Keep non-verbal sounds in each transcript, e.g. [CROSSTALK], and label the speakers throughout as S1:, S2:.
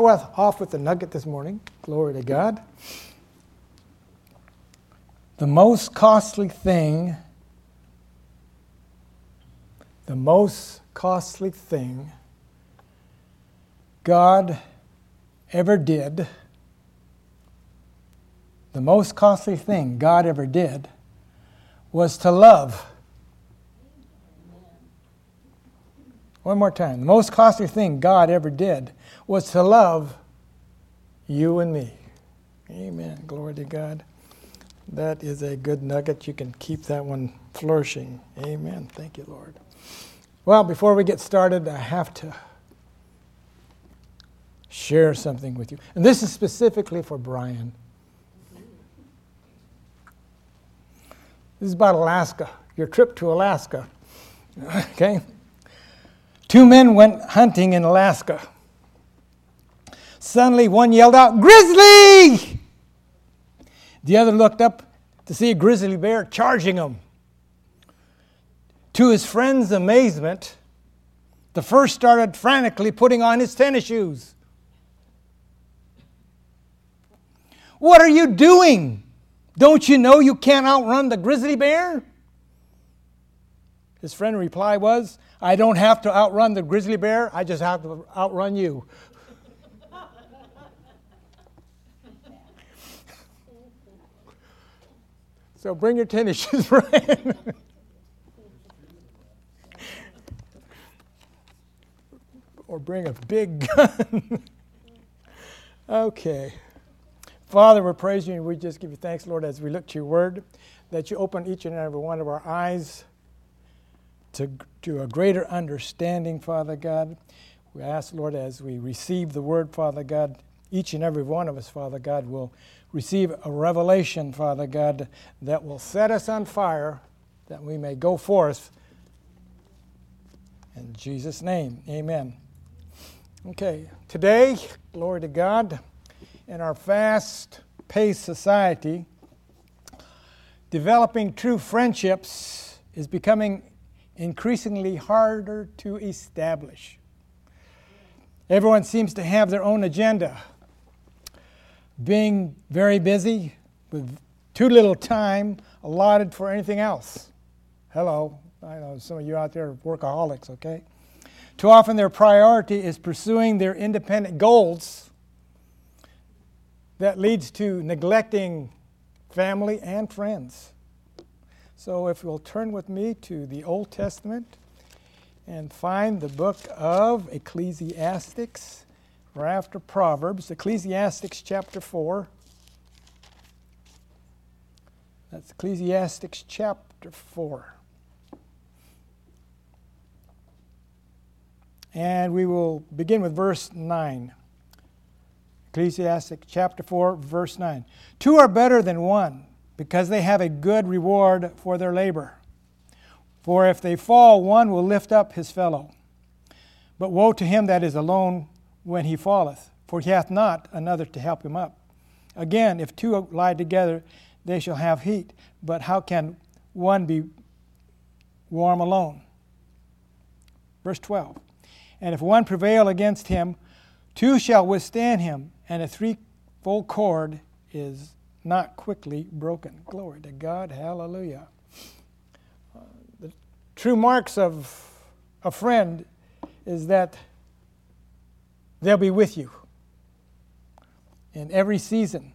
S1: off with the nugget this morning. Glory to God. The most costly thing, the most costly thing God ever did, the most costly thing God ever did was to love. One more time. The most costly thing God ever did was to love you and me. Amen. Glory to God. That is a good nugget. You can keep that one flourishing. Amen. Thank you, Lord. Well, before we get started, I have to share something with you. And this is specifically for Brian. This is about Alaska, your trip to Alaska. [LAUGHS] Okay? Two men went hunting in Alaska. Suddenly, one yelled out, Grizzly! The other looked up to see a grizzly bear charging him. To his friend's amazement, the first started frantically putting on his tennis shoes. What are you doing? Don't you know you can't outrun the grizzly bear? His friend reply was, I don't have to outrun the grizzly bear, I just have to outrun you. so bring your tennis [LAUGHS] shoes, Brian. or bring a big gun. okay. Father, we're praising you and we just give you thanks, Lord, as we look to your word, that you open each and every one of our eyes to, to a greater understanding, Father God. We ask, Lord, as we receive the word, Father God, each and every one of us, Father God, will receive a revelation, Father God, that will set us on fire, that we may go forth. In Jesus' name, amen. Okay, today, glory to God in our fast paced society, developing true friendships is becoming increasingly harder to establish. Everyone seems to have their own agenda, being very busy with too little time allotted for anything else. Hello, I know some of you out there are workaholics, okay? Too often their priority is pursuing their independent goals that leads to neglecting family and friends. So, if you'll turn with me to the Old Testament and find the book of Ecclesiastics, or after Proverbs, Ecclesiastics chapter 4. That's Ecclesiastics chapter 4. And we will begin with verse 9. Ecclesiastic chapter 4, verse 9. Two are better than one because they have a good reward for their labor. For if they fall, one will lift up his fellow. But woe to him that is alone when he falleth, for he hath not another to help him up. Again, if two lie together, they shall have heat. But how can one be warm alone? Verse 12. And if one prevail against him, two shall withstand him and a threefold cord is not quickly broken. Glory to God. Hallelujah. Uh, the true marks of a friend is that they'll be with you in every season.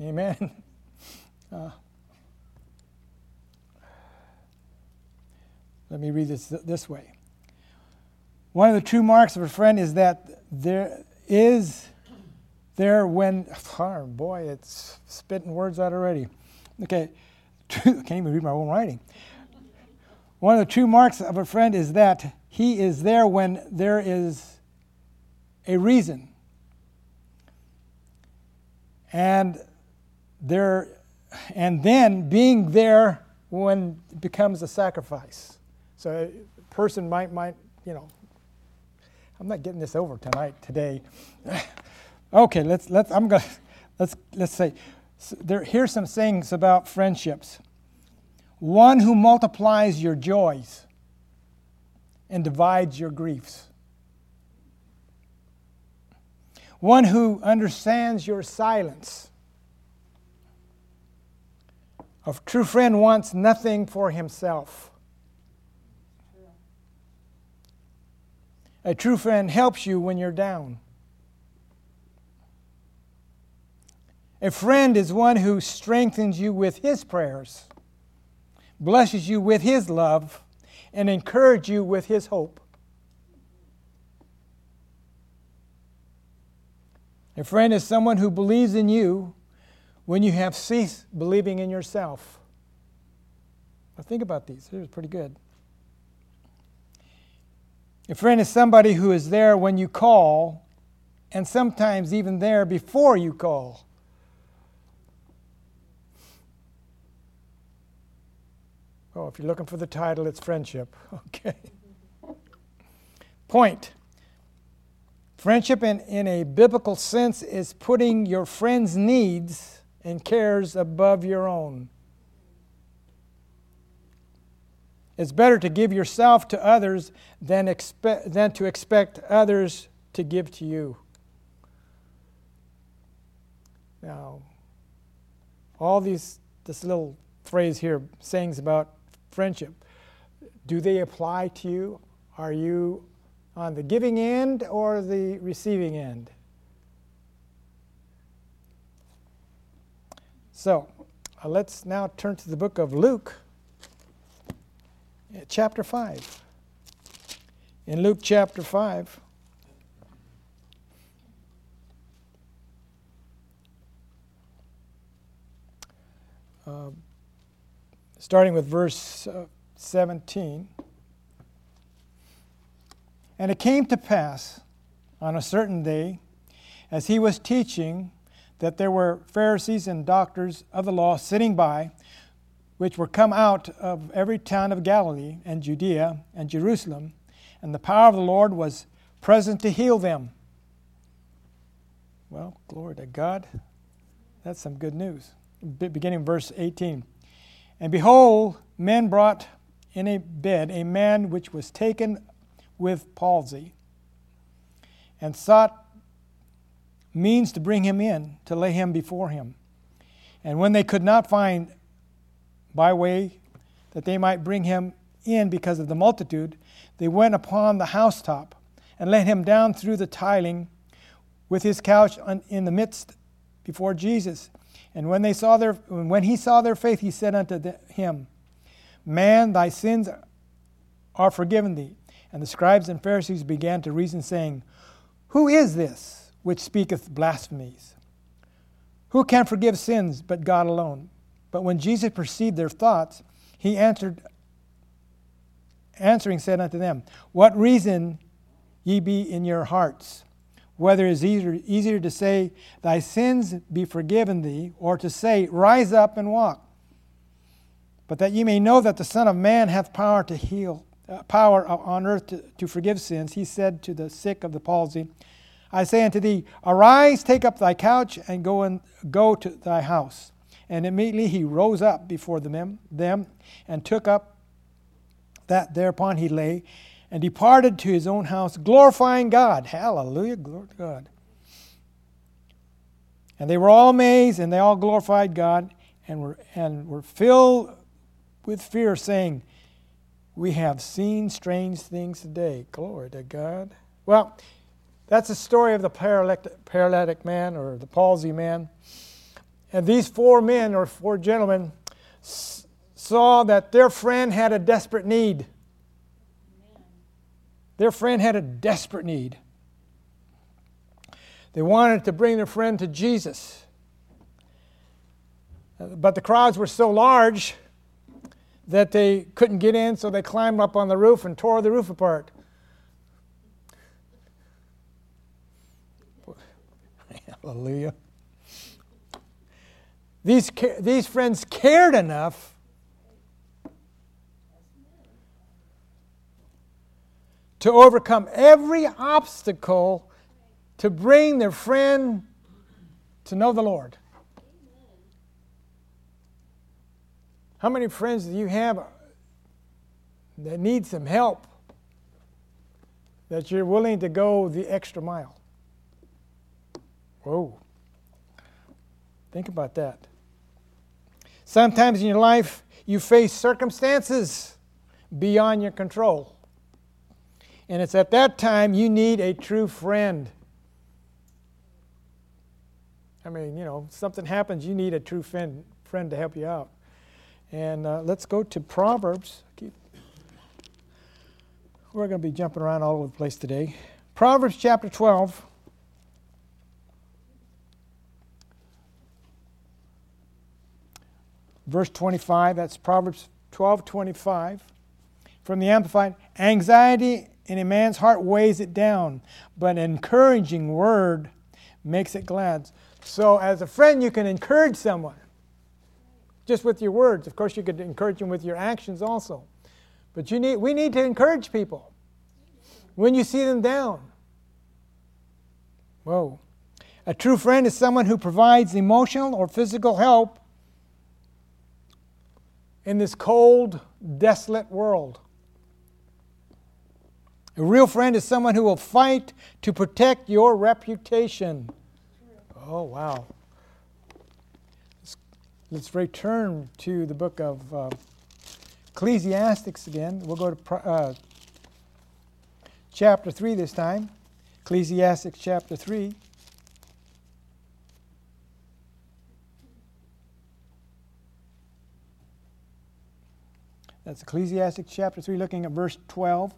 S1: Amen. [LAUGHS] Uh, let me read this this way. One of the true marks of a friend is that there is there when, [LAUGHS] oh boy, it's spitting words out already. Okay, I [LAUGHS] can't even read my own writing. One of the true marks of a friend is that he is there when there is a reason. And there and then being there when it becomes a sacrifice. So a person might might, you know, I'm not getting this over tonight, today. [LAUGHS] okay, let's, let's, I'm to, [LAUGHS] let's, let's say, so there, here's some things about friendships. One who multiplies your joys and divides your griefs. one who understands your silence. A true friend wants nothing for himself. A true friend helps you when you're down. A friend is one who strengthens you with his prayers, blesses you with his love, and encourages you with his hope. A friend is someone who believes in you when you have ceased believing in yourself. Now, think about these. These are pretty good. A friend is somebody who is there when you call, and sometimes even there before you call. Oh, if you're looking for the title, it's friendship. [LAUGHS] Okay. Point. Friendship, in, in a biblical sense, is putting your friend's needs and cares above your own. It's better to give yourself to others than, expe- than to expect others to give to you. Now, all these, this little phrase here, sayings about friendship, do they apply to you? Are you on the giving end or the receiving end? So uh, let's now turn to the book of Luke, uh, chapter 5. In Luke chapter 5, uh, starting with verse uh, 17. And it came to pass on a certain day, as he was teaching, that there were Pharisees and doctors of the law sitting by, which were come out of every town of Galilee and Judea and Jerusalem, and the power of the Lord was present to heal them. Well, glory to God. That's some good news. Beginning verse 18. And behold, men brought in a bed a man which was taken with palsy and sought means to bring him in, to lay him before him. And when they could not find by way that they might bring him in because of the multitude, they went upon the housetop and let him down through the tiling with his couch in the midst before Jesus. And when they saw their when he saw their faith, he said unto him, Man, thy sins are forgiven thee. And the scribes and Pharisees began to reason, saying, Who is this which speaketh blasphemies? Who can forgive sins but God alone? But when Jesus perceived their thoughts, he answered, answering said unto them, What reason ye be in your hearts? Whether it is easier, easier to say, Thy sins be forgiven thee, or to say, Rise up and walk. But that ye may know that the Son of Man hath power to heal uh, power on earth to, to forgive sins, he said to the sick of the palsy, I say unto thee, Arise, take up thy couch, and go, and go to thy house. And immediately he rose up before them, them and took up that thereupon he lay, and departed to his own house, glorifying God. Hallelujah, glory to God. And they were all amazed, and they all glorified God, and were, and were filled with fear, saying, we have seen strange things today. Glory to God. Well, that's the story of the paralytic, man or the palsy man. And these four men or four gentlemen saw that their friend had a desperate need. Their friend had a desperate need. They wanted to bring their friend to Jesus. Uh, but the crowds were so large that they couldn't get in, so they climbed up on the roof and tore the roof apart. Hallelujah. These, these friends cared enough to overcome every obstacle to bring their friend to know the Lord. How many friends do you have that need some help that you're willing to go the extra mile? Whoa. Think about that. Sometimes in your life, you face circumstances beyond your control. And it's at that time you need a true friend. I mean, you know, something happens, you need a true friend, friend to help you out. And uh, let's go to Proverbs. Keep, we're going to be jumping around all over the place today. Proverbs chapter 12. Verse 25, that's Proverbs 12 25. From the Amplified, anxiety in a man's heart weighs it down, but an encouraging word makes it glad. So, as a friend, you can encourage someone just with your words. Of course, you could encourage them with your actions also. But you need, we need to encourage people when you see them down. Whoa. A true friend is someone who provides emotional or physical help in this cold, desolate world. A real friend is someone who will fight to protect your reputation. Oh, wow. Let's, let's return to the book of uh, Ecclesiastics again. We'll go to uh, chapter 3 this time. Ecclesiastics chapter 3. That's Ecclesiastes chapter 3, looking at verse 12.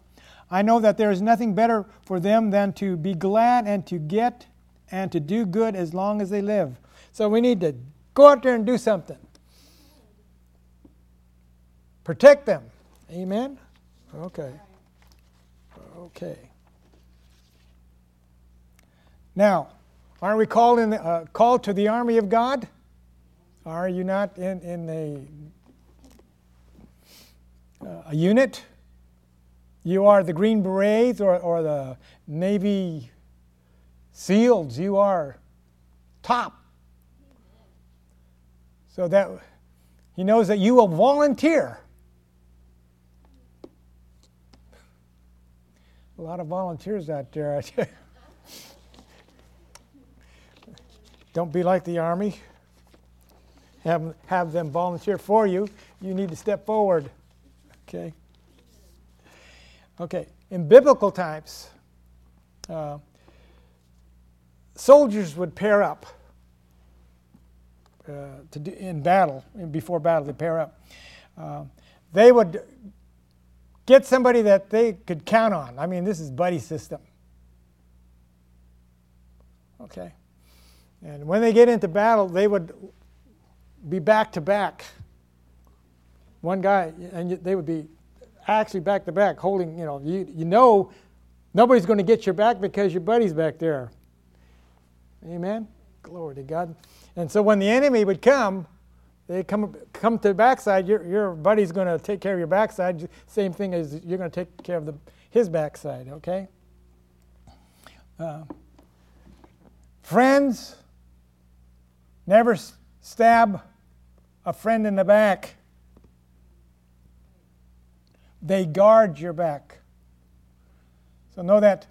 S1: I know that there is nothing better for them than to be glad and to get and to do good as long as they live. So we need to go out there and do something. Protect them. Amen? Okay. Okay. Now, aren't we called, in the, uh, called to the army of God? Are you not in, in the a unit. You are the Green Berets or, or the Navy SEALs. You are top. So that he knows that you will volunteer. A lot of volunteers out there. [LAUGHS] Don't be like the Army. Have, have them volunteer for you. You need to step forward. Okay? Okay, in biblical times, uh, soldiers would pair up uh, to do, in battle, before battle, they pair up. Uh, they would get somebody that they could count on. I mean, this is buddy system. Okay? And when they get into battle, they would be back to back one guy, and they would be actually back to back, holding, you know, you, you know nobody's going to get your back because your buddy's back there. Amen? Glory to God. And so when the enemy would come, they come come to the backside, your, your buddy's going to take care of your backside. Same thing as you're going to take care of the, his backside, okay? Uh, friends, never stab a friend in the back. They guard your back. So know that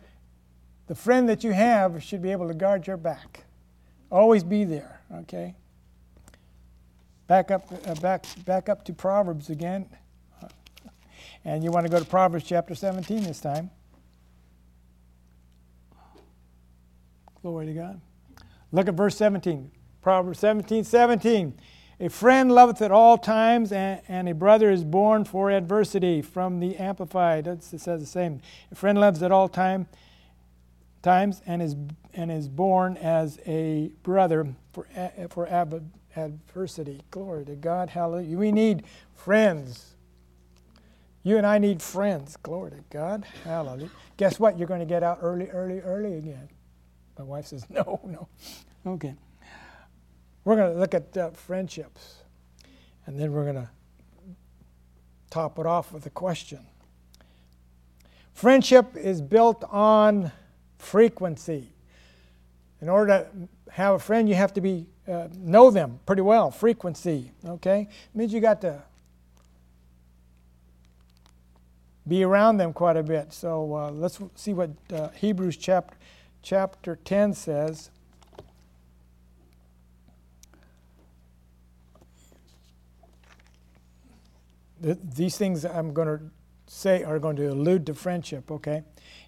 S1: the friend that you have should be able to guard your back. Always be there, okay? Back up, uh, back, back up to Proverbs again. And you want to go to Proverbs chapter 17 this time. Glory to God. Look at verse 17. Proverbs 17, 17. A friend loveth at all times, and, and, a brother is born for adversity. From the Amplified, it says the same. A friend loves at all time, times and is, and is born as a brother for, for adversity. Glory to God. Hallelujah. We need friends. You and I need friends. Glory to God. Hallelujah. Guess what? You're going to get out early, early, early again. My wife says, [LAUGHS] no, no. Okay. We're going to look at uh, friendships, and then we're going to top it off with a question. Friendship is built on frequency. In order to have a friend, you have to be uh, know them pretty well. Frequency, okay, it means you got to be around them quite a bit. So uh, let's see what uh, Hebrews chapter chapter ten says. These things I'm going to say are going to allude to friendship, okay?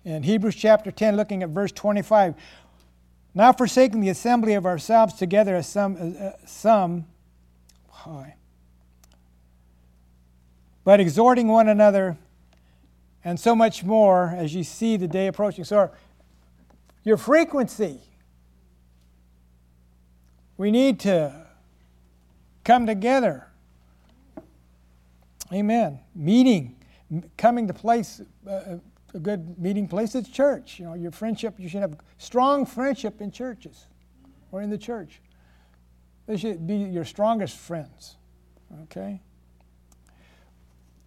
S1: In Hebrews chapter 10, looking at verse 25, not forsaking the assembly of ourselves together as some, uh, some hi, but exhorting one another, and so much more as you see the day approaching. So, your frequency, we need to come together. Amen. Meeting, coming to place, uh, a good meeting place is church. You know, your friendship, you should have strong friendship in churches or in the church. They should be your strongest friends. Okay?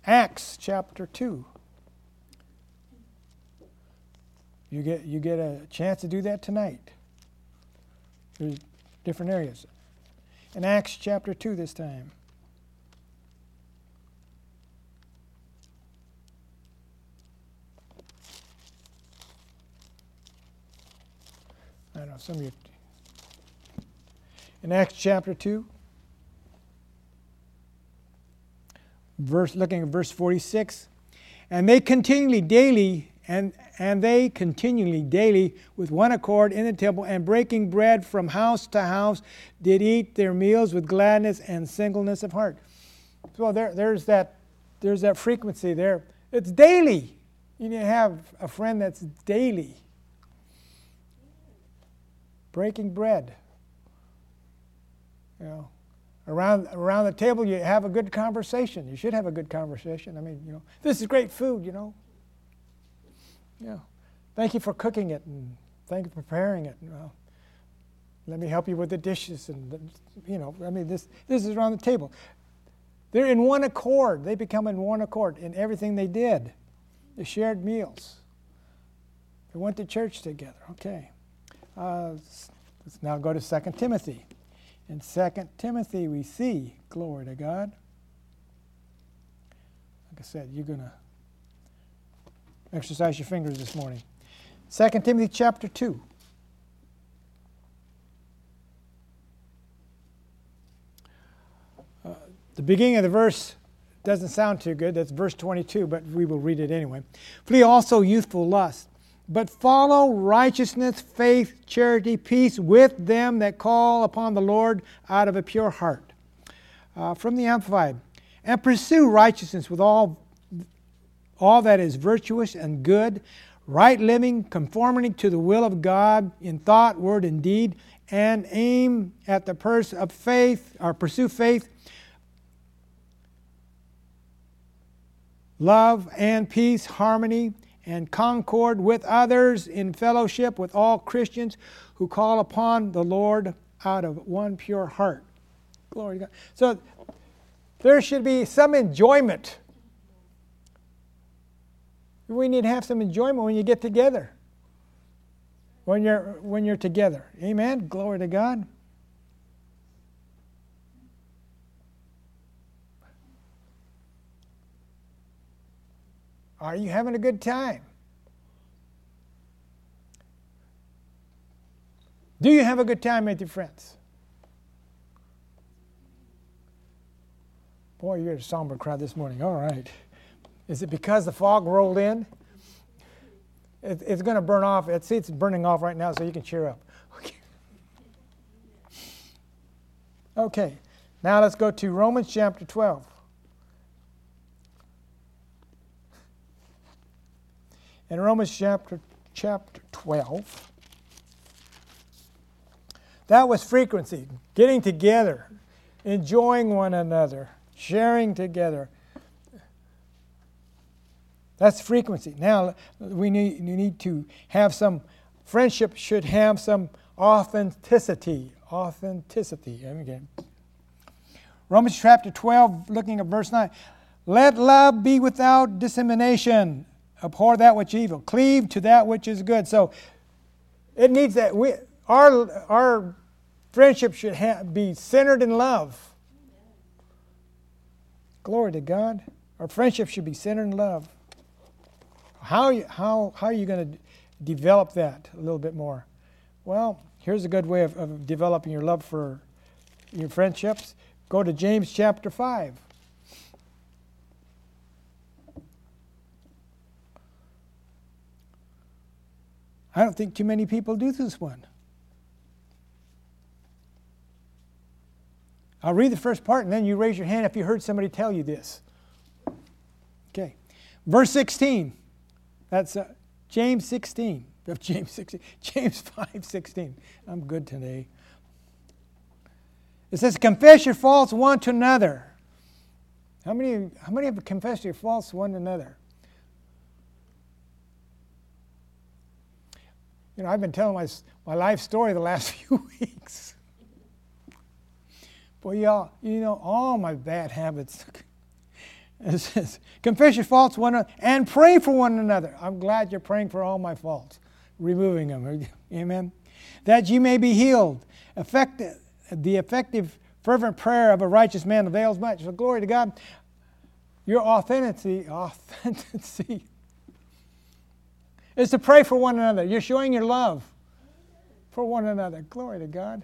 S1: Acts chapter 2. You get, you get a chance to do that tonight. There's different areas. In Acts chapter 2 this time. Don't know, some of you. In Acts chapter 2, verse, looking at verse 46, and they continually daily, and, and they continually daily with one accord in the temple and breaking bread from house to house did eat their meals with gladness and singleness of heart. So there, there's, that, there's that frequency there. It's daily. You need to have a friend that's daily breaking bread. You know, around around the table you have a good conversation. You should have a good conversation. I mean, you know, this is great food. You know. Yeah. Thank you for cooking it, and thank you for preparing it. Let me help you with the dishes, and you know, I mean, this this is around the table. They're in one accord. They become in one accord in everything they did. They shared meals. They went to church together. Okay. Uh, let's now go to 2 Timothy. In 2 Timothy, we see, glory to God. Like I said, you're going to exercise your fingers this morning. 2 Timothy chapter 2. Uh, the beginning of the verse doesn't sound too good. That's verse 22, but we will read it anyway. Flee also youthful lust but follow righteousness, faith, charity, peace with them that call upon the Lord out of a pure heart. Uh, from the Amplified. And pursue righteousness with all, all that is virtuous and good, right living, conformity to the will of God in thought, word, and deed, and aim at the purse of faith, or pursue faith, love, and peace, harmony, and concord with others in fellowship with all Christians who call upon the Lord out of one pure heart. Glory to God. So there should be some enjoyment. We need to have some enjoyment when you get together. When you're when you're together. Amen. Glory to God. Are you having a good time? Do you have a good time with your friends? Boy, you're a somber crowd this morning. All right. Is it because the fog rolled in? It, it's going to burn off. See, it's burning off right now, so you can cheer up. Okay. [LAUGHS] okay. Now let's go to Romans chapter 12. In Romans chapter, chapter 12, that was frequency, getting together, enjoying one another, sharing together. That's frequency. Now we need, we need to have some, friendship should have some authenticity. Authenticity. Again. Romans chapter 12, looking at verse 9. Let love be without dissemination abhor that which is evil, cleave to that which is good. So it needs that we our our friendship should ha- be centered in love. Glory to God. Our friendship should be centered in love. How, how, how are you going to develop that a little bit more? Well, here's a good way of, of developing your love for your friendships. Go to James chapter 5. I don't think too many people do this one. I'll read the first part and then you raise your hand if you heard somebody tell you this. Okay. Verse 16. That's uh, James 16. James 16. [LAUGHS] James 5 16. I'm good today. It says, Confess your faults one to another. How many, how many have confessed your faults one to another? You know, I've been telling my, my life story the last [LAUGHS] few weeks. Boy, y'all, you know all my bad habits. [LAUGHS] It says, confess your faults one another and pray for one another. I'm glad you're praying for all my faults, removing them. [LAUGHS] Amen. That you may be healed. Effective, the effective, fervent prayer of a righteous man avails much. So glory to God. Your authenticity, authenticity is to pray for one another. You're showing your love for one another. Glory to God.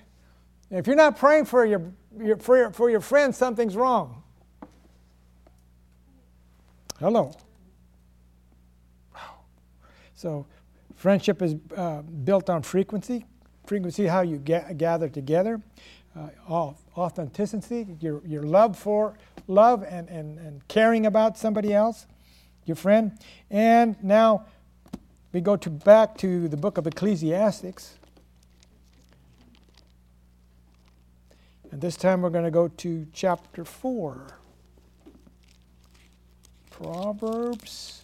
S1: if you're not praying for your, your, for your, for your friends, something's wrong. Hello. So, friendship is uh, built on frequency. Frequency, how you ga- gather together. Uh, authenticity, your, your love for love and, and, and caring about somebody else, your friend. And now we go to back to the book of Ecclesiastics. And this time we're going to go to chapter 4. Proverbs.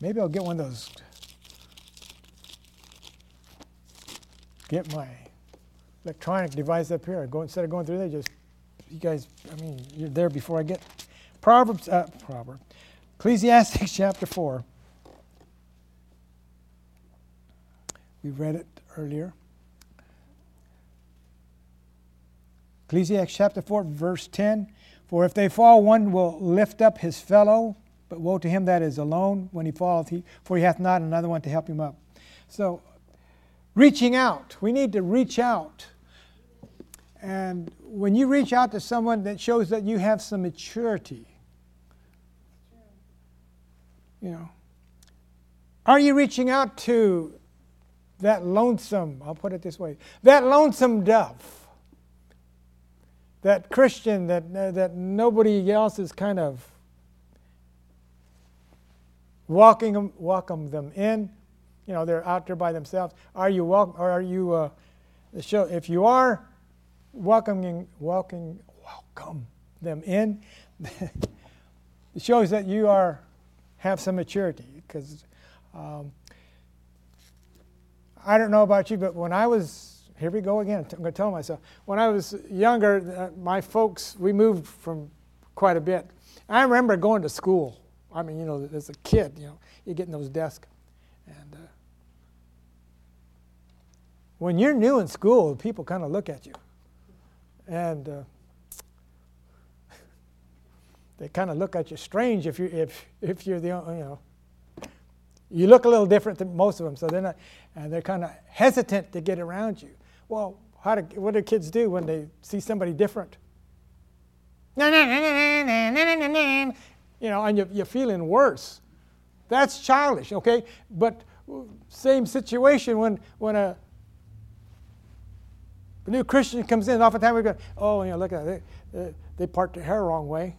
S1: Maybe I'll get one of those. Get my electronic device up here. Go instead of going through there, just you guys. I mean, you're there before I get Proverbs. Uh, Proverb. Ecclesiastes [LAUGHS] chapter four. We read it earlier. Ecclesiastes chapter 4, verse 10. For if they fall, one will lift up his fellow, but woe to him that is alone when he falleth, for he hath not another one to help him up. So, reaching out. We need to reach out. And when you reach out to someone, that shows that you have some maturity. You know, are you reaching out to that lonesome, I'll put it this way, that lonesome dove? that Christian that, that nobody else is kind of walking them, welcome them in. You know, they're out there by themselves. Are you welcome, or are you, uh, show, if you are welcoming, welcoming, welcome them in, [LAUGHS] it shows that you are, have some maturity. Because um, I don't know about you, but when I was here we go again. I'm going to tell myself. When I was younger, uh, my folks, we moved from quite a bit. I remember going to school. I mean, you know, as a kid, you know, you get in those desks. And uh, when you're new in school, people kind of look at you. And uh, they kind of look at you strange if, you, if, if you're the, you know, you look a little different than most of them. So they're not, and they're kind of hesitant to get around you. Well, how do, what do kids do when they see somebody different? You know, and you're, you're feeling worse. That's childish, okay? But same situation when, when a, a new Christian comes in, oftentimes we go, oh, you know, look at that. They, they part their hair wrong way.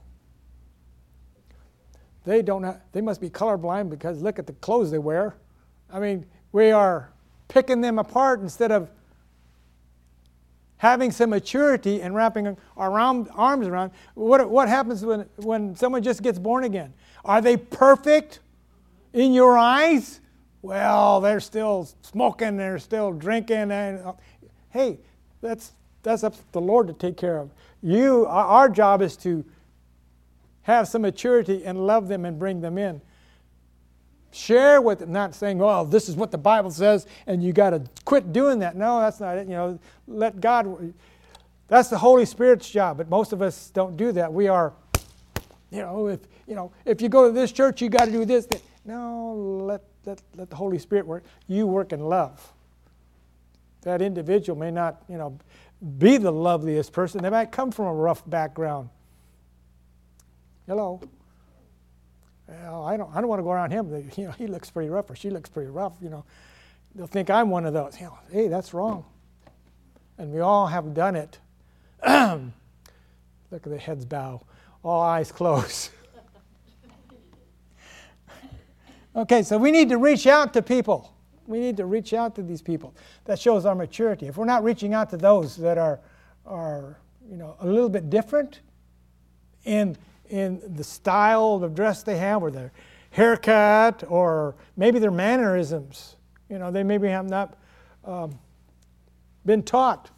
S1: They don't have, they must be colorblind because look at the clothes they wear. I mean, we are picking them apart instead of having some maturity and wrapping our arms around. What, what happens when, when someone just gets born again? Are they perfect in your eyes? Well, they're still smoking, they're still drinking. And, uh, hey, that's, that's up to the Lord to take care of. You, our job is to have some maturity and love them and bring them in. Share with them, not saying, well, this is what the Bible says and you got to quit doing that. No, that's not it. You know, let God, that's the Holy Spirit's job, but most of us don't do that. We are, you know, if, you know, if you go to this church, you got to do this. No, let, let, let the Holy Spirit work. You work in love. That individual may not, you know, be the loveliest person. They might come from a rough background. Hello. Well, I don't, I don't want to go around him. You know, he looks pretty rough or she looks pretty rough. You know, they'll think I'm one of those. You know, hey, that's wrong. And we all have done it. [CLEARS THROAT] Look at the heads bow, all eyes closed. [LAUGHS] okay, so we need to reach out to people. We need to reach out to these people. That shows our maturity. If we're not reaching out to those that are, are you know, a little bit different in in the style of dress they have, or their haircut, or maybe their mannerisms. You know, they maybe have not um, been taught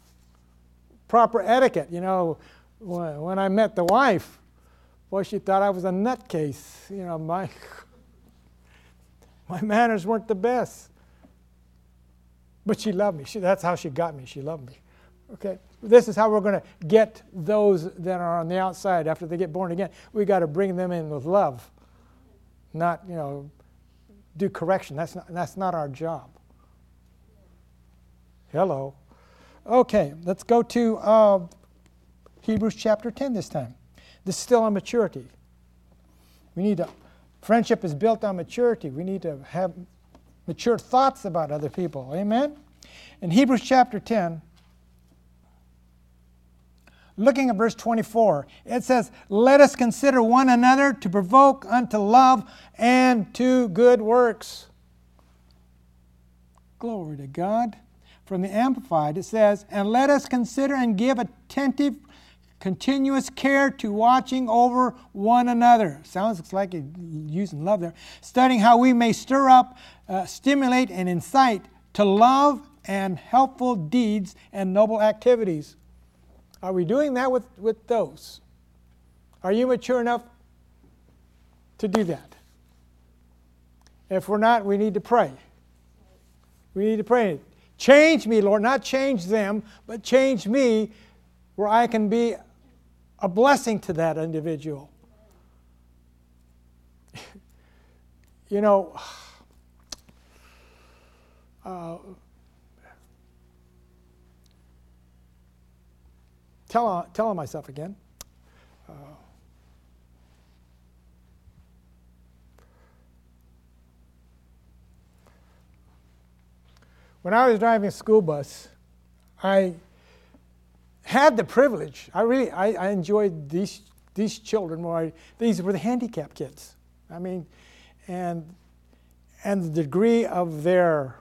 S1: proper etiquette. You know, when, I met the wife, boy, she thought I was a nutcase. You know, my [LAUGHS] my manners weren't the best, but she loved me. She, that's how she got me. She loved me. Okay this is how we're going to get those that are on the outside after they get born again. We got to bring them in with love, not you know do correction. That's not that's not our job. Hello. Okay, let's go to uh, Hebrews chapter 10 this time. This is still on maturity. We need to, friendship is built on maturity. We need to have mature thoughts about other people. Amen? In Hebrews chapter 10, looking at verse 24, it says, Let us consider one another to provoke unto love and to good works. Glory to God. From the Amplified, it says, And let us consider and give attentive, continuous care to watching over one another. Sounds like using love there. Studying how we may stir up, uh, stimulate, and incite to love and helpful deeds and noble activities. Are we doing that with, with those? Are you mature enough to do that? If we're not, we need to pray. We need to pray. Change me, Lord, not change them, but change me where I can be a blessing to that individual. [LAUGHS] you know, [SIGHS] uh, tell, telling myself again. Uh, when I was driving a school bus, I had the privilege. I really I, I enjoyed these these children more. These were the handicapped kids. I mean, and and the degree of their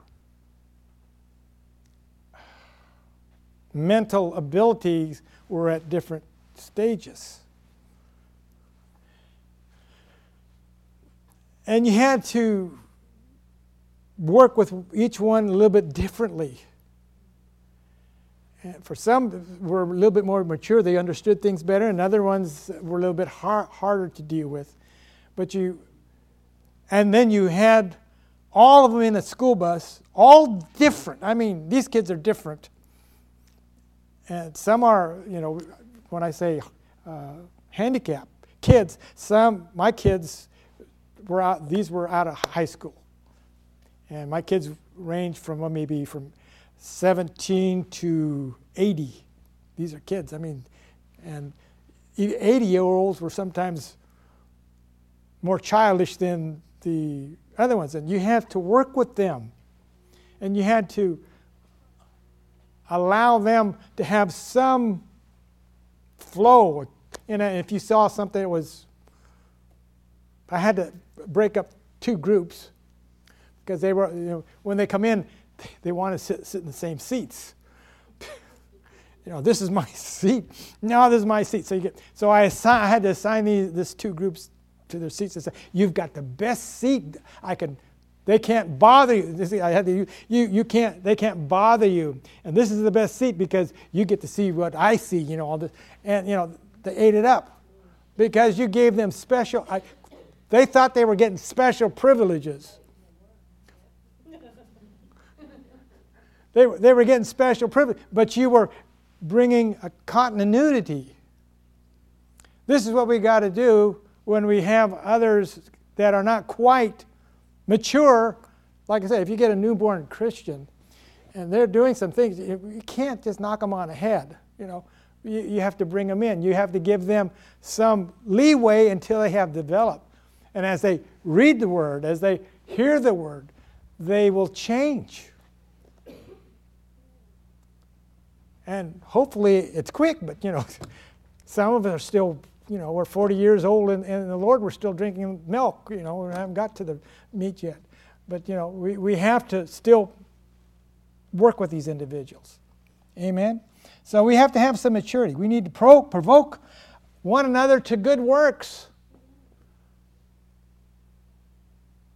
S1: mental abilities were at different stages. And you had to work with each one a little bit differently. And for some were a little bit more mature, they understood things better, and other ones were a little bit har- harder to deal with. But you, and then you had all of them in a school bus, all different. I mean, these kids are different. And some are, you know, when I say uh, handicap kids, some, my kids were out, these were out of high school. And my kids range from well, maybe from 17 to 80. These are kids. I mean, and 80 year olds were sometimes more childish than the other ones. And you have to work with them. And you had to allow them to have some flow. And if you saw something that was, I had to break up two groups because they were, you know, when they come in, they want to sit, sit in the same seats. [LAUGHS] you know, this is my [LAUGHS] seat. No, this is my seat. So you get, so I, assign, I had to assign these this two groups to their seats and say, you've got the best seat I can they can't bother you. See, I had to, you, you, can't, they can't bother you. And this is the best seat because you get to see what I see, you know, all this. And, you know, they ate it up because you gave them special, I, they thought they were getting special privileges. [LAUGHS] They, they were getting special privilege, but you were bringing a continuity. This is what we got to do when we have others that are not quite mature, like I said, if you get a newborn Christian and they're doing some things, you can't just knock them on the head. You know, you, you have to bring them in. You have to give them some leeway until they have developed. And as they read the word, as they hear the word, they will change. And hopefully it's quick, but you know, [LAUGHS] some of us are still, you know, we're 40 years old and in the Lord, we're still drinking milk, you know, we haven't got to the meat yet. But, you know, we, we have to still work with these individuals. Amen? So we have to have some maturity. We need to pro- provoke one another to good works.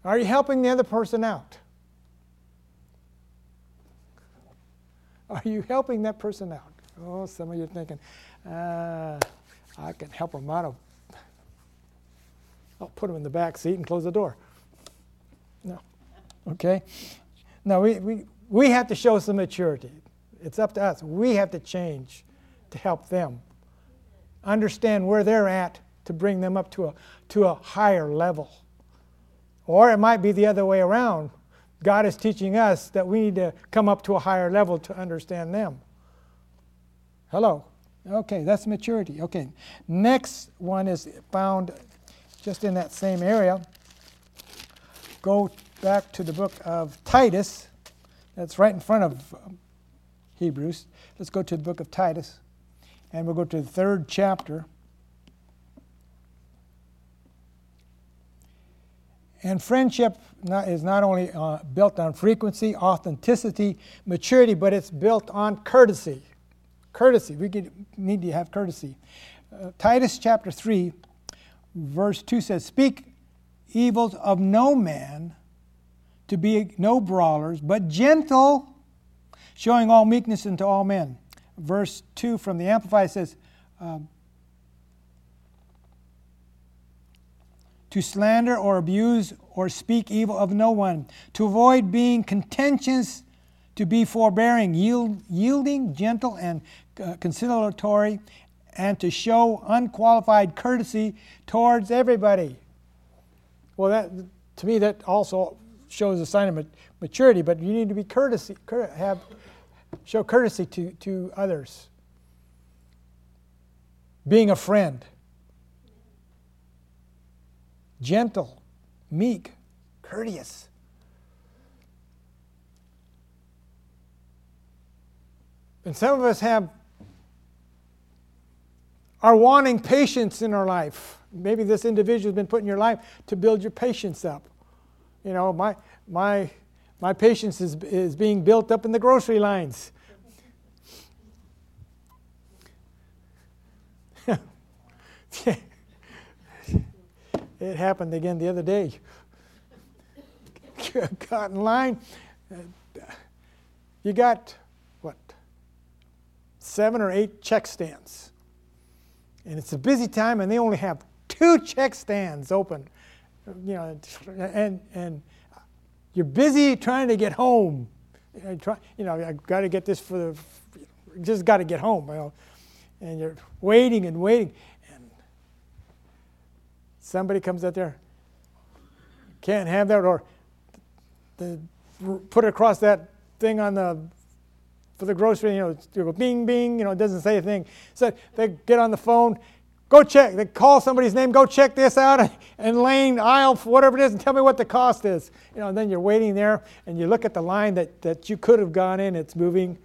S1: Are you helping the other person out? Are you helping that person out? Oh, some of you are thinking, uh, I can help them out. Of, I'll put them in the back seat and close the door. No. Okay? No, we, we, we have to show some maturity. It's up to us. We have to change to help them. Understand where they're at to bring them up to a, to a higher level. Or it might be the other way around. God is teaching us that we need to come up to a higher level to understand them. Hello. Okay, that's maturity. Okay. Next one is found just in that same area. Go back to the book of Titus. That's right in front of Hebrews. Let's go to the book of Titus, and we'll go to the third chapter. And friendship not, is not only uh, built on frequency, authenticity, maturity, but it's built on courtesy. Courtesy. We get, need to have courtesy. Uh, Titus chapter 3, verse 2 says, Speak evils of no man, to be no brawlers, but gentle, showing all meekness unto all men. Verse 2 from the Amplified says, um, to slander or abuse or speak evil of no one, to avoid being contentious, to be forbearing, yield, yielding, gentle, and uh, conciliatory, and to show unqualified courtesy towards everybody. Well, that to me that also shows a sign of maturity, but you need to be courtesy, have show courtesy to, to others. Being a friend gentle, meek, courteous. And some of us have are wanting patience in our life. Maybe this individual has been put in your life to build your patience up. You know, my my my patience is, is being built up in the grocery lines. [LAUGHS] It happened again the other day. [LAUGHS] got in line. You got, what, seven or eight check stands. And it's a busy time, and they only have two check stands open. You know, and, and you're busy trying to get home. You know, I got to get this for the, just got to get home. You know, and you're waiting and waiting. And somebody comes out there, can't have that, or the, put it across that thing on the for the grocery, you know, you go bing, bing, you know, it doesn't say a thing. So they get on the phone, go check. They call somebody's name, go check this out, [LAUGHS] and lane, aisle, whatever it is, and tell me what the cost is. You know, and then you're waiting there, and you look at the line that, that you could have gone in, it's moving.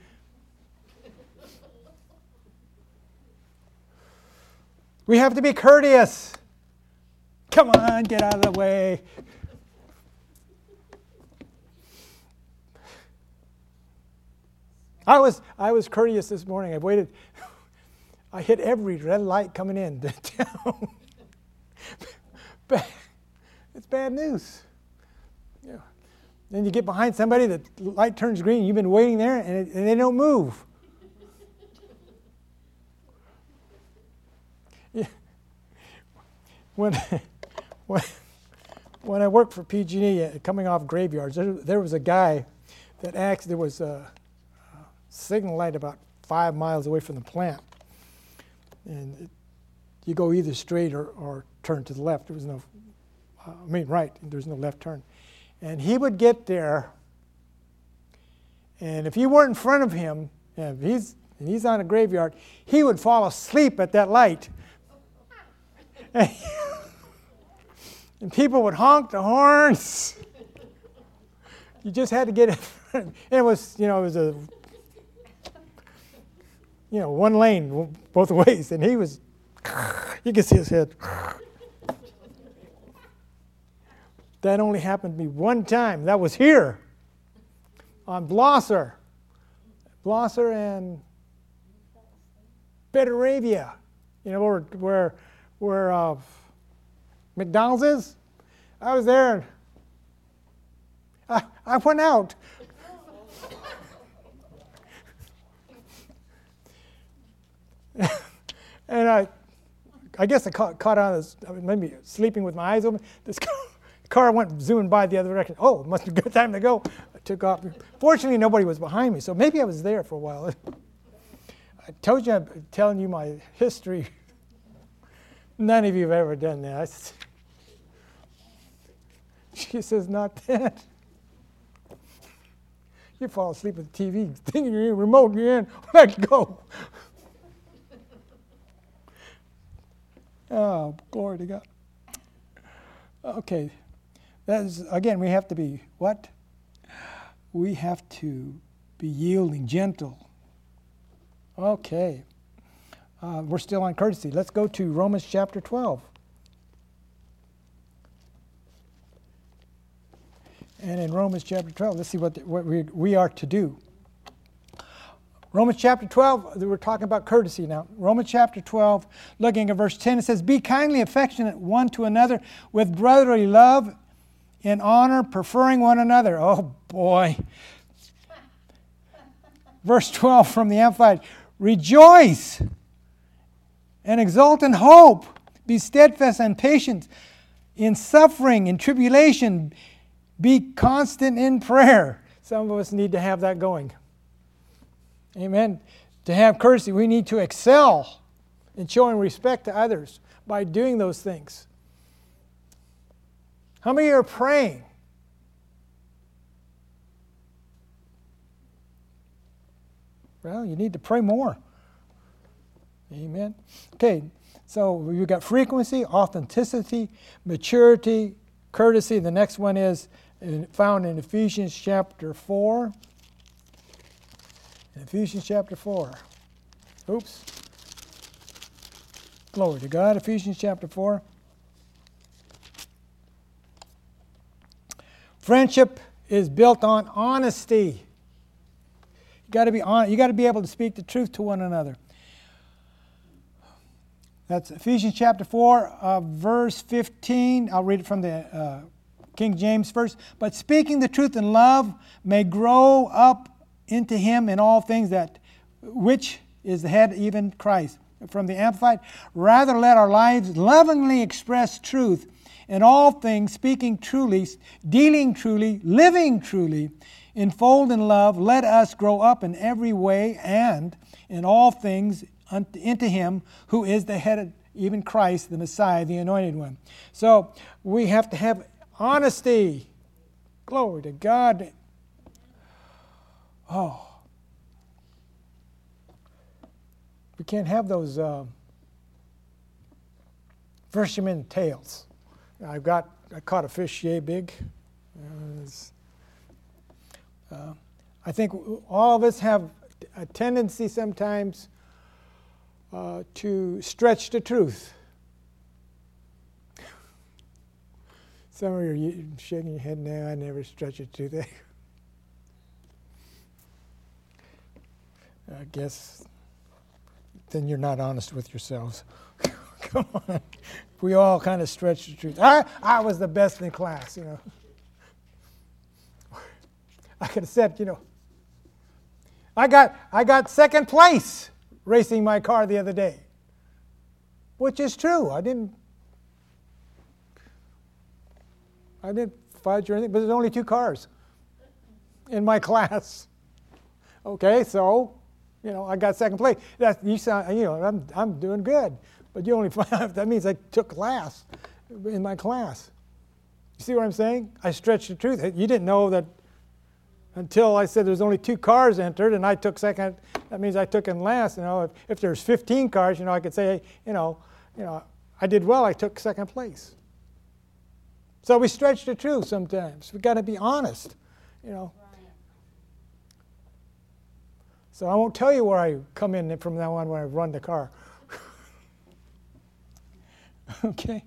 S1: We have to be courteous. Come on, get out of the way. I was, I was courteous this morning. I waited. [LAUGHS] I hit every red light coming in to [LAUGHS] town. it's bad news. Yeah. Then you get behind somebody, the light turns green, you've been waiting there, and, it, and they don't move. [LAUGHS] Yeah. When when, when I worked for PG&E, uh, coming off graveyards, there, there, was a guy that asked, there was a, a, signal light about five miles away from the plant, and it, you go either straight or, or turn to the left. There was no, uh, I mean right. There's no left turn, and he would get there, and if you weren't in front of him, if he's and he's on a graveyard, he would fall asleep at that light. [LAUGHS] and people would honk the horns. [LAUGHS] you just had to get it. and it was, you know, it was a, you know, one lane both [LAUGHS] ways, and he was, [LAUGHS] you could see his head. [LAUGHS] That only happened to me one time. That was here on Blosser. Blosser and Betteravia. You know where where where uh, McDonald's is? I was there and I, I went out. [LAUGHS] and I I guess I caught, caught on as maybe sleeping with my eyes open. [LAUGHS] This car, car went zooming by the other direction. Oh, must be a good time to go. I took off. Fortunately, nobody was behind me, so maybe I was there for a while. [LAUGHS] I told you I'm telling you my history. None of you have ever done that. She says, Not that. You fall asleep with the TV, thinking you're remote, you're in, let go. Oh, glory to God. Okay. That is, again, we have to be what? We have to be yielding, gentle. Okay. Uh, we're still on courtesy. Let's go to Romans chapter 12. And in Romans chapter 12, let's see what, the, what we, we are to do. Romans chapter 12, we're talking about courtesy now. Romans chapter 12, looking at verse 10, it says, Be kindly affectionate one to another with brotherly love in honor, preferring one another. Oh boy. Verse 12 from the Amplified Rejoice and exult in hope. Be steadfast and patient in suffering, in tribulation. Be constant in prayer. Some of us need to have that going. Amen. To have courtesy, we need to excel in showing respect to others by doing those things. How many are praying? Well, you need to pray more. Amen. Okay, so we've got frequency, authenticity, maturity, courtesy. The next one is found in Ephesians chapter 4. In Ephesians chapter 4. Oops. Glory to God. Ephesians chapter 4. Friendship is built on honesty. You got to be on, you got to be able to speak the truth to one another. That's Ephesians chapter 4, uh, verse 15. I'll read it from the uh, King James first. But speaking the truth in love may grow up into him in all things that which is the head, even Christ. From the Amplified, rather let our lives lovingly express truth in all things, speaking truly, dealing truly, living truly, enfold in love, let us grow up in every way and in all things into Him who is the head of even Christ, the Messiah, the anointed one. So we have to have honesty. Glory to God. Oh. We can't have those uh, fisherman tales. I've got, I caught a fish yay big. Uh, I think all of us have a tendency sometimes uh, to stretch the truth. Some of you are shaking your head now. I never stretch it thick. I guess then you're not honest with yourselves. [LAUGHS] Come on we all kind of stretch the truth. I, I was the best in class, you know. [LAUGHS] I could have said, you know, I got, I got second place racing my car the other day, which is true. I didn't, I didn't fudge or anything, but there's only two cars in my [LAUGHS] class. Okay, so, you know, I got second place. That you sound, you know, I'm, I'm doing good. But you only [LAUGHS] that means I took class in my class. You see what I'm saying? I stretched the truth. You didn't know that until I said there's only two cars entered and I took second. That means I took in last. You know, if, if there's 15 cars, you know, I could say, you know, you know, I did well. I took second place. So we stretch the truth sometimes. We've got to be honest, you know. So I won't tell you where I come in from now on when I run the car. [LAUGHS] okay.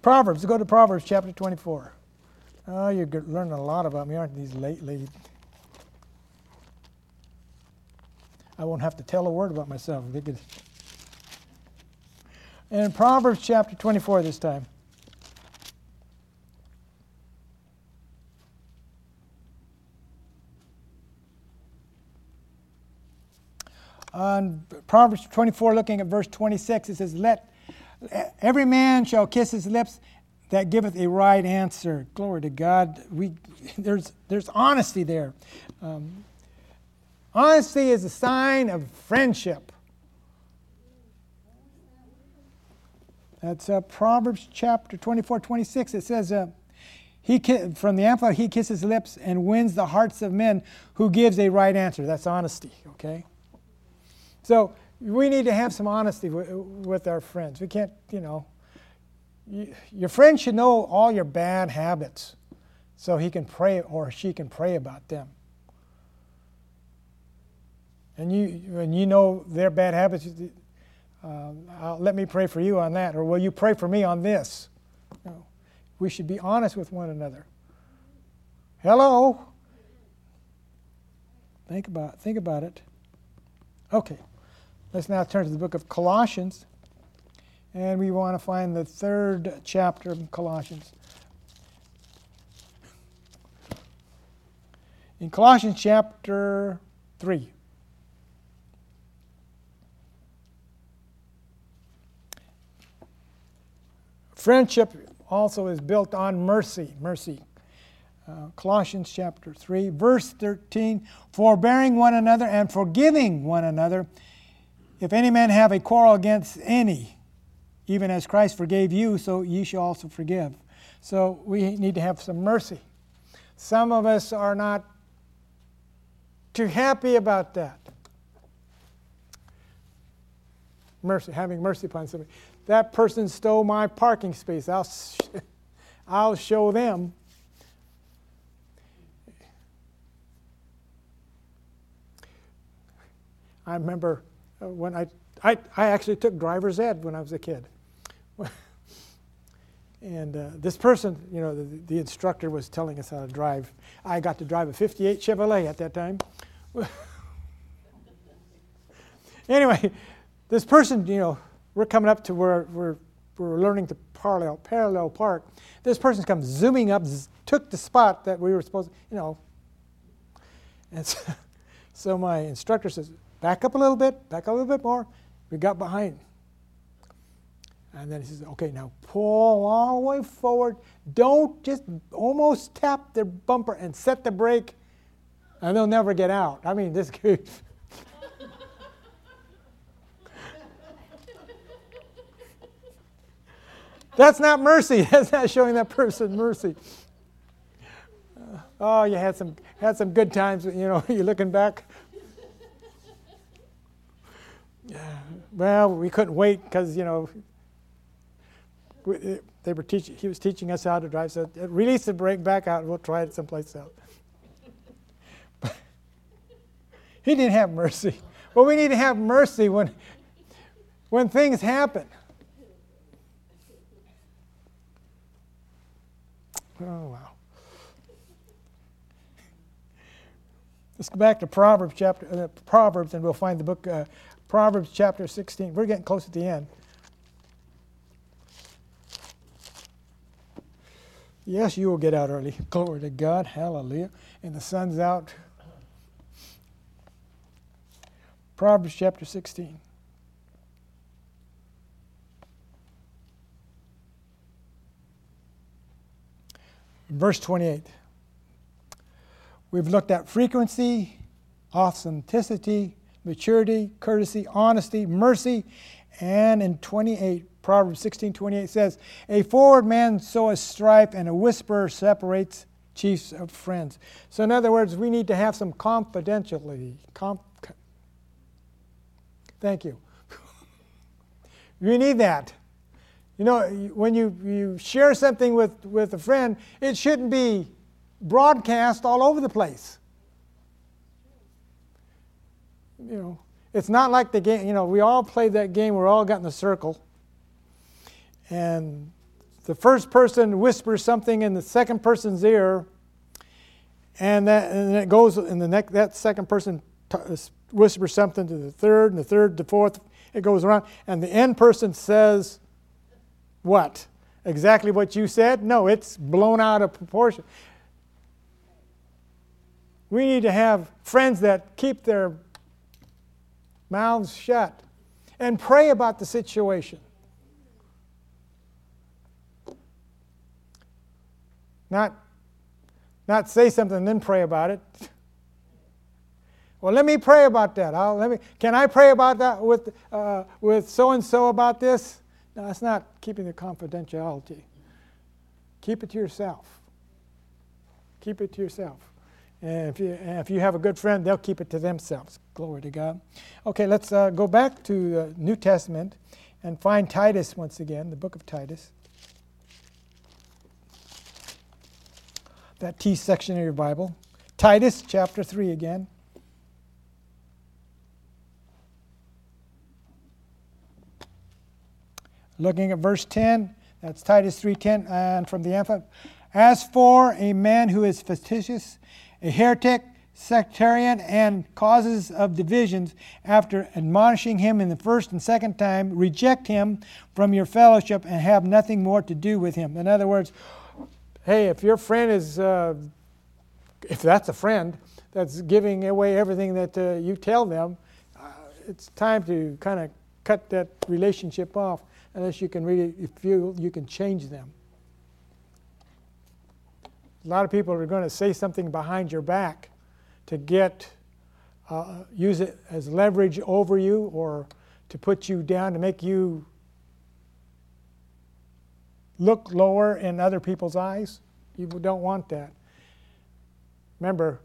S1: Proverbs. Go to Proverbs chapter 24. Oh, you're learning a lot about me, aren't these lately? I won't have to tell a word about myself. And Proverbs chapter 24 this time. On Proverbs 24, looking at verse 26, it says, Let every man shall kiss his lips that giveth a right answer. Glory to God. We, there's, there's honesty there. Um, honesty is a sign of friendship. That's uh, Proverbs chapter 24, 26. It says, uh, he from the Amplified, he kisses lips and wins the hearts of men who gives a right answer. That's honesty, okay? So we need to have some honesty with our friends. We can't, you know, your friend should know all your bad habits so he can pray or she can pray about them. And you, when you know their bad habits, uh, let me pray for you on that, or will you pray for me on this? No. We should be honest with one another. Hello. Think about think about it. Okay. Let's now turn to the book of Colossians. And we want to find the third chapter of Colossians. In Colossians chapter 3. Friendship also is built on mercy. Mercy. Uh, Colossians chapter 3, verse 13 Forbearing one another and forgiving one another, if any man have a quarrel against any, even as Christ forgave you, so ye shall also forgive. So we need to have some mercy. Some of us are not too happy about that. Mercy, having mercy upon somebody. That person stole my parking space. I'll, I'll show them. I remember uh, when I, I, I actually took driver's ed when I was a kid. [LAUGHS] and uh, this person, you know, the, the, instructor was telling us how to drive. I got to drive a 58 Chevrolet at that time. [LAUGHS] anyway, this person, you know, we're coming up to where we're, we're learning to parallel, parallel park. This person comes zooming up, z- took the spot that we were supposed to, you know. And [LAUGHS] so, so my instructor says, back up a little bit, back up a little bit more. We got behind. And then he says, okay, now pull all the way forward. Don't just almost tap the bumper and set the brake, and they'll never get out. I mean, this [LAUGHS] could. That's not mercy. [LAUGHS] That's not showing that person mercy. Uh, oh, you had some had some good times. You know, [LAUGHS] you're looking back. Well, we couldn't wait because you know they were teaching, he was teaching us how to drive. So release the brake back out and we'll try it someplace else. [LAUGHS] he didn't have mercy. Well, we need to have mercy when, when things happen. Oh, wow. Let's go back to Proverbs chapter uh, Proverbs, and we'll find the book uh, Proverbs chapter 16. We're getting close at the end. Yes, you will get out early. [LAUGHS] Glory to God. Hallelujah. And the sun's out. Proverbs chapter 16. Verse 28. We've looked at frequency, authenticity, maturity, courtesy, honesty, mercy, and in 28, Proverbs 16 28 says, A forward man soweth strife, and a whisperer separates chiefs of friends. So, in other words, we need to have some confidentiality. Conf- Thank you. [LAUGHS] we need that. You know, when you, you share something with, with a friend, it shouldn't be broadcast all over the place. You know, it's not like the game, you know, we all played that game, we're all got in a circle. And the first person whispers something in the second person's ear, and that and it goes, and the next, that second person t- uh, whispers something to the third, and the third, the fourth, it goes around, and the end person says, What? Exactly what you said? No, it's blown out of proportion. We need to have friends that keep their mouths shut and pray about the situation. Not, not say something and then pray about it. [LAUGHS] Well, let me pray about that. I'll, let me, can I pray about that with, uh, with so and so about this? No, that's not keeping the confidentiality. Keep it to yourself. Keep it to yourself. And if you, and if you have a good friend, they'll keep it to themselves. Glory to God. Okay, let's uh, go back to the New Testament and find Titus once again, the book of Titus. That T section of your Bible. Titus chapter 3 again. Looking at verse 10, that's Titus 3:10 and from the Amphit. As for a man who is facetious, a heretic, sectarian, and causes of divisions, after admonishing him in the first and second time, reject him from your fellowship and have nothing more to do with him. In other words, hey, if your friend is, uh, if that's a friend that's giving away everything that uh, you tell them, uh, it's time to kind of cut that relationship off unless you can really feel you can change them. A lot of people are going to say something behind your back to get uh, use it as leverage over you or to put you down to make you look lower in other people's eyes. You don't want that. Remember,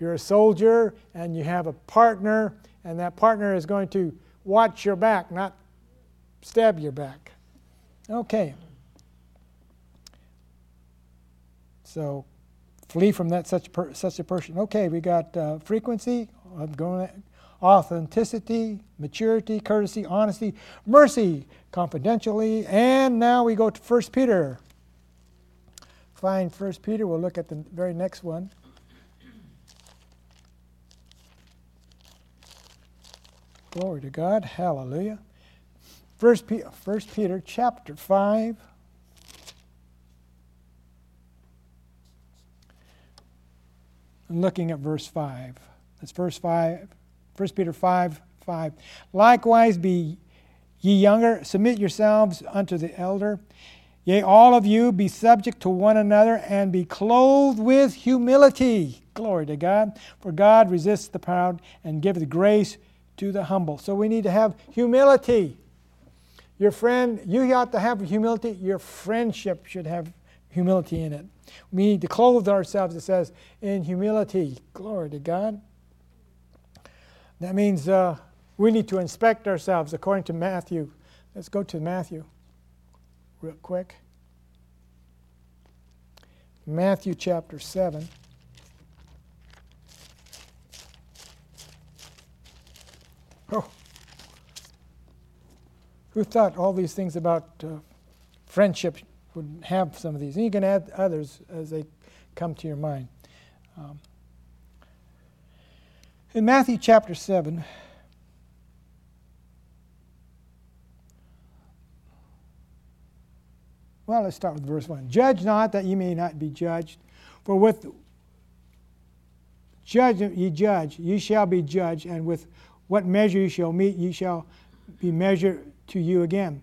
S1: you're a soldier and you have a partner, and that partner is going to watch your back, not stab your back. Okay. So flee from that such per, such a person. Okay, we got uh, frequency, authenticity, maturity, courtesy, honesty, mercy, confidentially, and now we go to 1 Peter. Find 1 Peter. We'll look at the very next one. Glory to God. Hallelujah. First Peter, First Peter chapter 5. And looking at verse 5. That's verse 5. 1 Peter 5 5. Likewise be ye younger, submit yourselves unto the elder. Yea, all of you be subject to one another and be clothed with humility. Glory to God. For God resists the proud and giveth grace to the humble. So we need to have humility. Your friend, you ought to have humility. Your friendship should have humility in it. We need to clothe ourselves, it says, in humility. Glory to God. That means uh, we need to inspect ourselves according to Matthew. Let's go to Matthew real quick. Matthew chapter 7. Oh. Who thought all these things about uh, friendship would have some of these? And you can add others as they come to your mind. Um, in Matthew chapter 7, well, let's start with verse 1. Judge not that ye may not be judged, for with judgment ye judge, ye shall be judged, and with what measure ye shall meet, ye shall be measured to you again.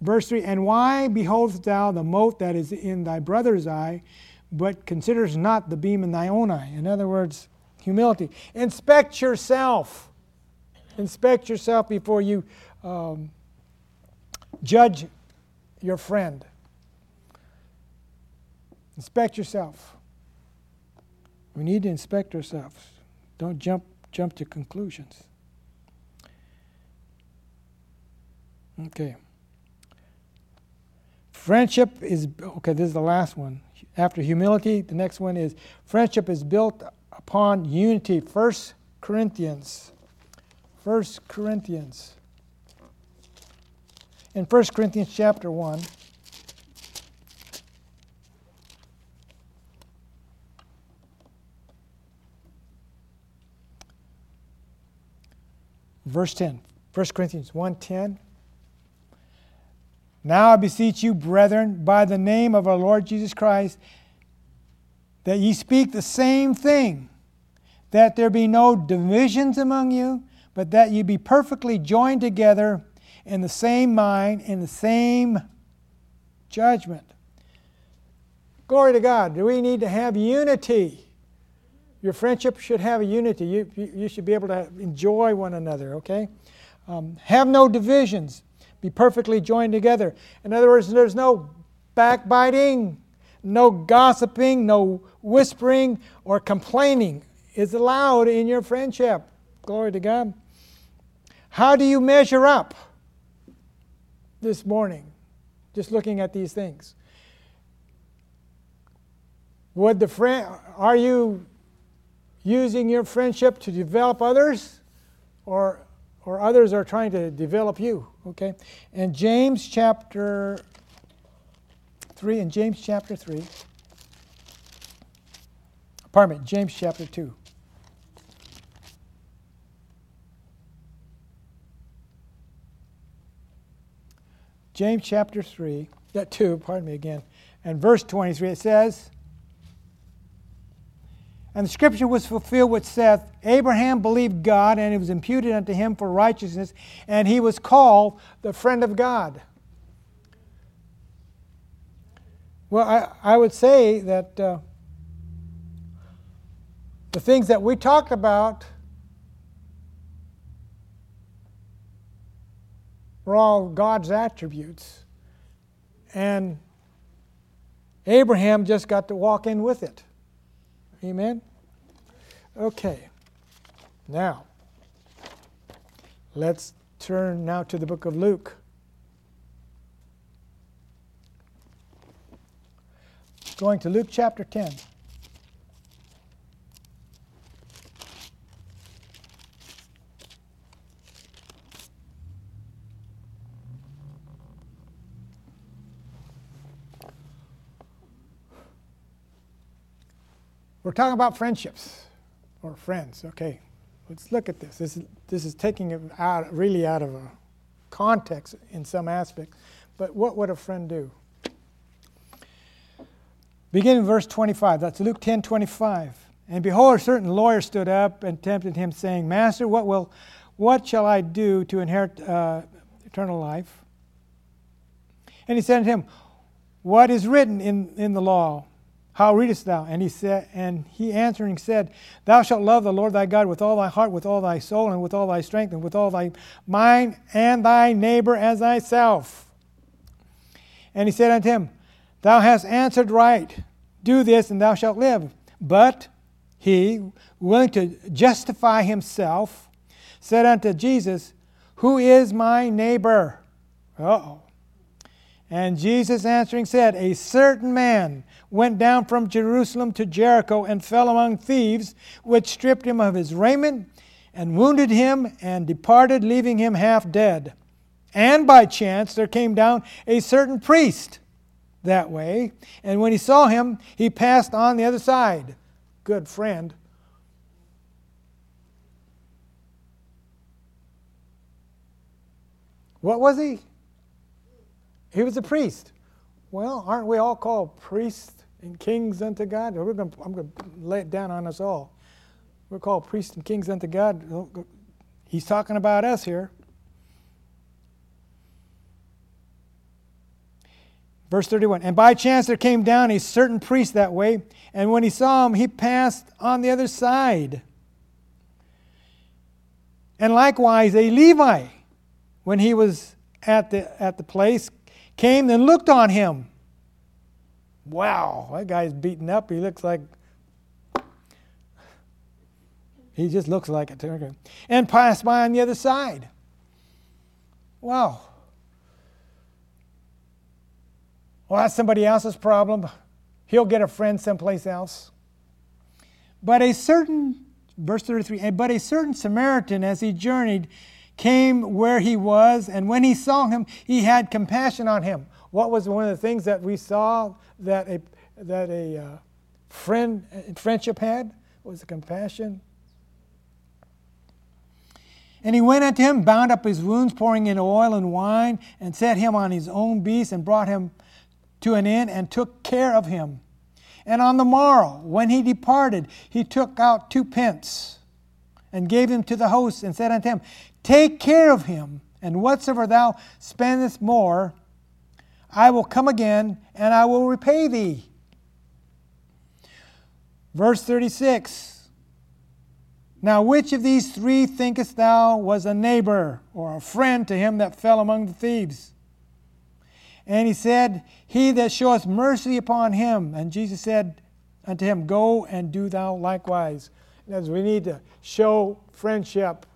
S1: Verse 3 And why beholdest thou the mote that is in thy brother's eye, but considerest not the beam in thy own eye? In other words, humility. Inspect yourself. Inspect yourself before you um, judge your friend. Inspect yourself. We need to inspect ourselves. Don't jump jump to conclusions. Okay. Friendship is, okay, this is the last one. After humility, the next one is friendship is built upon unity. First Corinthians. First Corinthians. In 1 Corinthians chapter 1. Verse 10. 1 Corinthians 1:10 Now I beseech you brethren by the name of our Lord Jesus Christ that ye speak the same thing that there be no divisions among you but that ye be perfectly joined together in the same mind in the same judgment. Glory to God. Do we need to have unity? Your friendship should have a unity. You, you should be able to enjoy one another okay? Um, have no divisions. Be perfectly joined together. In other words, there's no backbiting, no gossiping, no whispering or complaining is allowed in your friendship. Glory to God. How do you measure up this morning? Just looking at these things. Would the friend are you using your friendship to develop others or or others are trying to develop you. Okay? In James chapter 3, in James chapter 3, pardon me, James chapter 2. James chapter 3, that 2, pardon me again, and verse 23, it says, and the scripture was fulfilled which saith, Abraham believed God, and it was imputed unto him for righteousness, and he was called the friend of God. Well, I, I would say that uh, the things that we talked about were all God's attributes. And Abraham just got to walk in with it. Amen? Okay. Now, let's turn now to the book of Luke. Going to Luke chapter 10. We're talking about friendships or friends. Okay, let's look at this. This is, this is taking it out, really out of a context in some aspect. But what would a friend do? Beginning verse 25, that's Luke 10 25. And behold, a certain lawyer stood up and tempted him, saying, Master, what, will, what shall I do to inherit uh, eternal life? And he said to him, What is written in, in the law? How readest thou? And he said, and he answering said, Thou shalt love the Lord thy God with all thy heart, with all thy soul, and with all thy strength, and with all thy mind, and thy neighbor as thyself. And he said unto him, Thou hast answered right. Do this, and thou shalt live. But he, willing to justify himself, said unto Jesus, Who is my neighbor? oh. And Jesus answering said, A certain man went down from Jerusalem to Jericho and fell among thieves, which stripped him of his raiment and wounded him and departed, leaving him half dead. And by chance there came down a certain priest that way, and when he saw him, he passed on the other side. Good friend. What was he? He was a priest. Well, aren't we all called priests and kings unto God? We're to, I'm going to lay it down on us all. We're called priests and kings unto God. He's talking about us here. Verse 31 And by chance there came down a certain priest that way, and when he saw him, he passed on the other side. And likewise a Levi, when he was at the, at the place, came and looked on him. Wow, that guy's beaten up. He looks like he just looks like a it. And passed by on the other side. Wow. Well, that's somebody else's problem. He'll get a friend someplace else. But a certain, verse 33, but a certain Samaritan, as he journeyed, came where he was, and when he saw him, he had compassion on him. What was one of the things that we saw that a, that a uh, friend, friendship had? Was the compassion. And he went unto him, bound up his wounds, pouring in oil and wine, and set him on his own beast, and brought him to an inn, and took care of him. And on the morrow, when he departed, he took out two pence, and gave them to the host, and said unto him, Take care of him, and whatsoever thou spendest more, I will come again, and I will repay thee. Verse 36 Now which of these three thinkest thou was a neighbor or a friend to him that fell among the thieves? And he said, He that showeth mercy upon him. And Jesus said unto him, Go and do thou likewise. As we need to show friendship,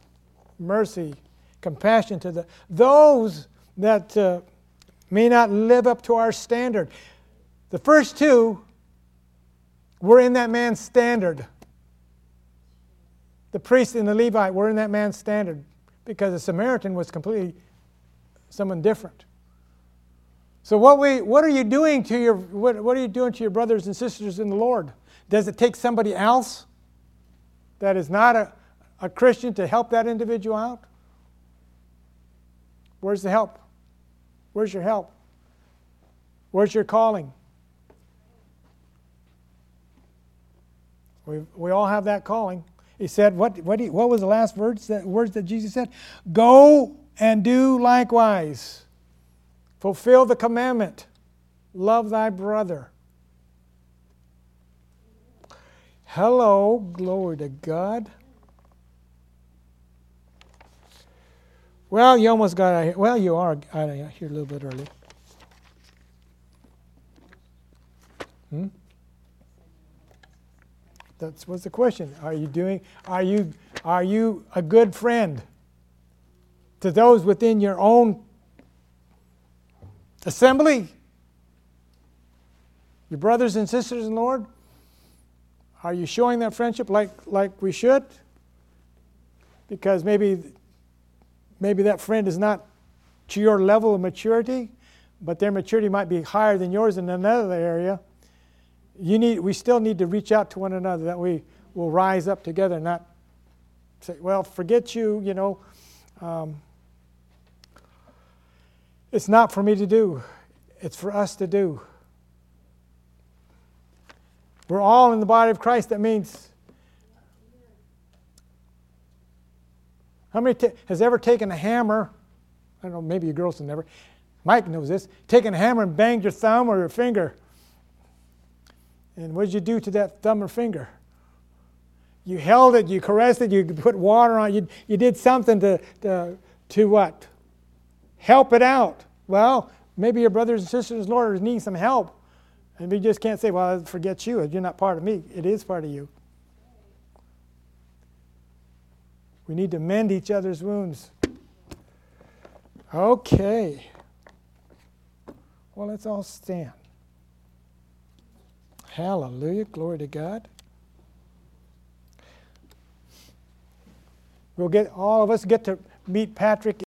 S1: mercy, compassion to the, those that uh, may not live up to our standard. The first two were in that man's standard. The priest and the Levite were in that man's standard because the Samaritan was completely someone different. So what, we, what are you doing to your what, what are you doing to your brothers and sisters in the Lord? Does it take somebody else that is not a, a Christian to help that individual out? Where's the help? Where's your help? Where's your calling? We, we all have that calling. He said, what, what, he, what was the last words that, words that Jesus said? Go and do likewise. Fulfill the commandment. Love thy brother. Hello, glory to God. Well, you almost got out here. Well, you are out of here a little bit early. Hmm? That was the question. Are you doing? Are you are you a good friend to those within your own assembly? Your brothers and sisters in the Lord? Are you showing that friendship like like we should? Because maybe maybe that friend is not to your level of maturity, but their maturity might be higher than yours in another area you need, we still need to reach out to one another that we will rise up together, not say, well, forget you, you know. Um, it's not for me to do, it's for us to do. We're all in the body of Christ. That means, how many t- has ever taken a hammer? I don't know, maybe you girls have never. Mike knows this. Taken a hammer and banged your thumb or your finger and what did you do to that thumb or finger? You held it, you caressed it, you put water on it, you, you did something to, to, to what? Help it out. Well, maybe your brothers and sisters, Lord, need some help. And we just can't say, well, forget you. You're not part of me. It is part of you. We need to mend each other's wounds. Okay. Well, let's all stand. Hallelujah. Glory to God. We'll get all of us get to meet Patrick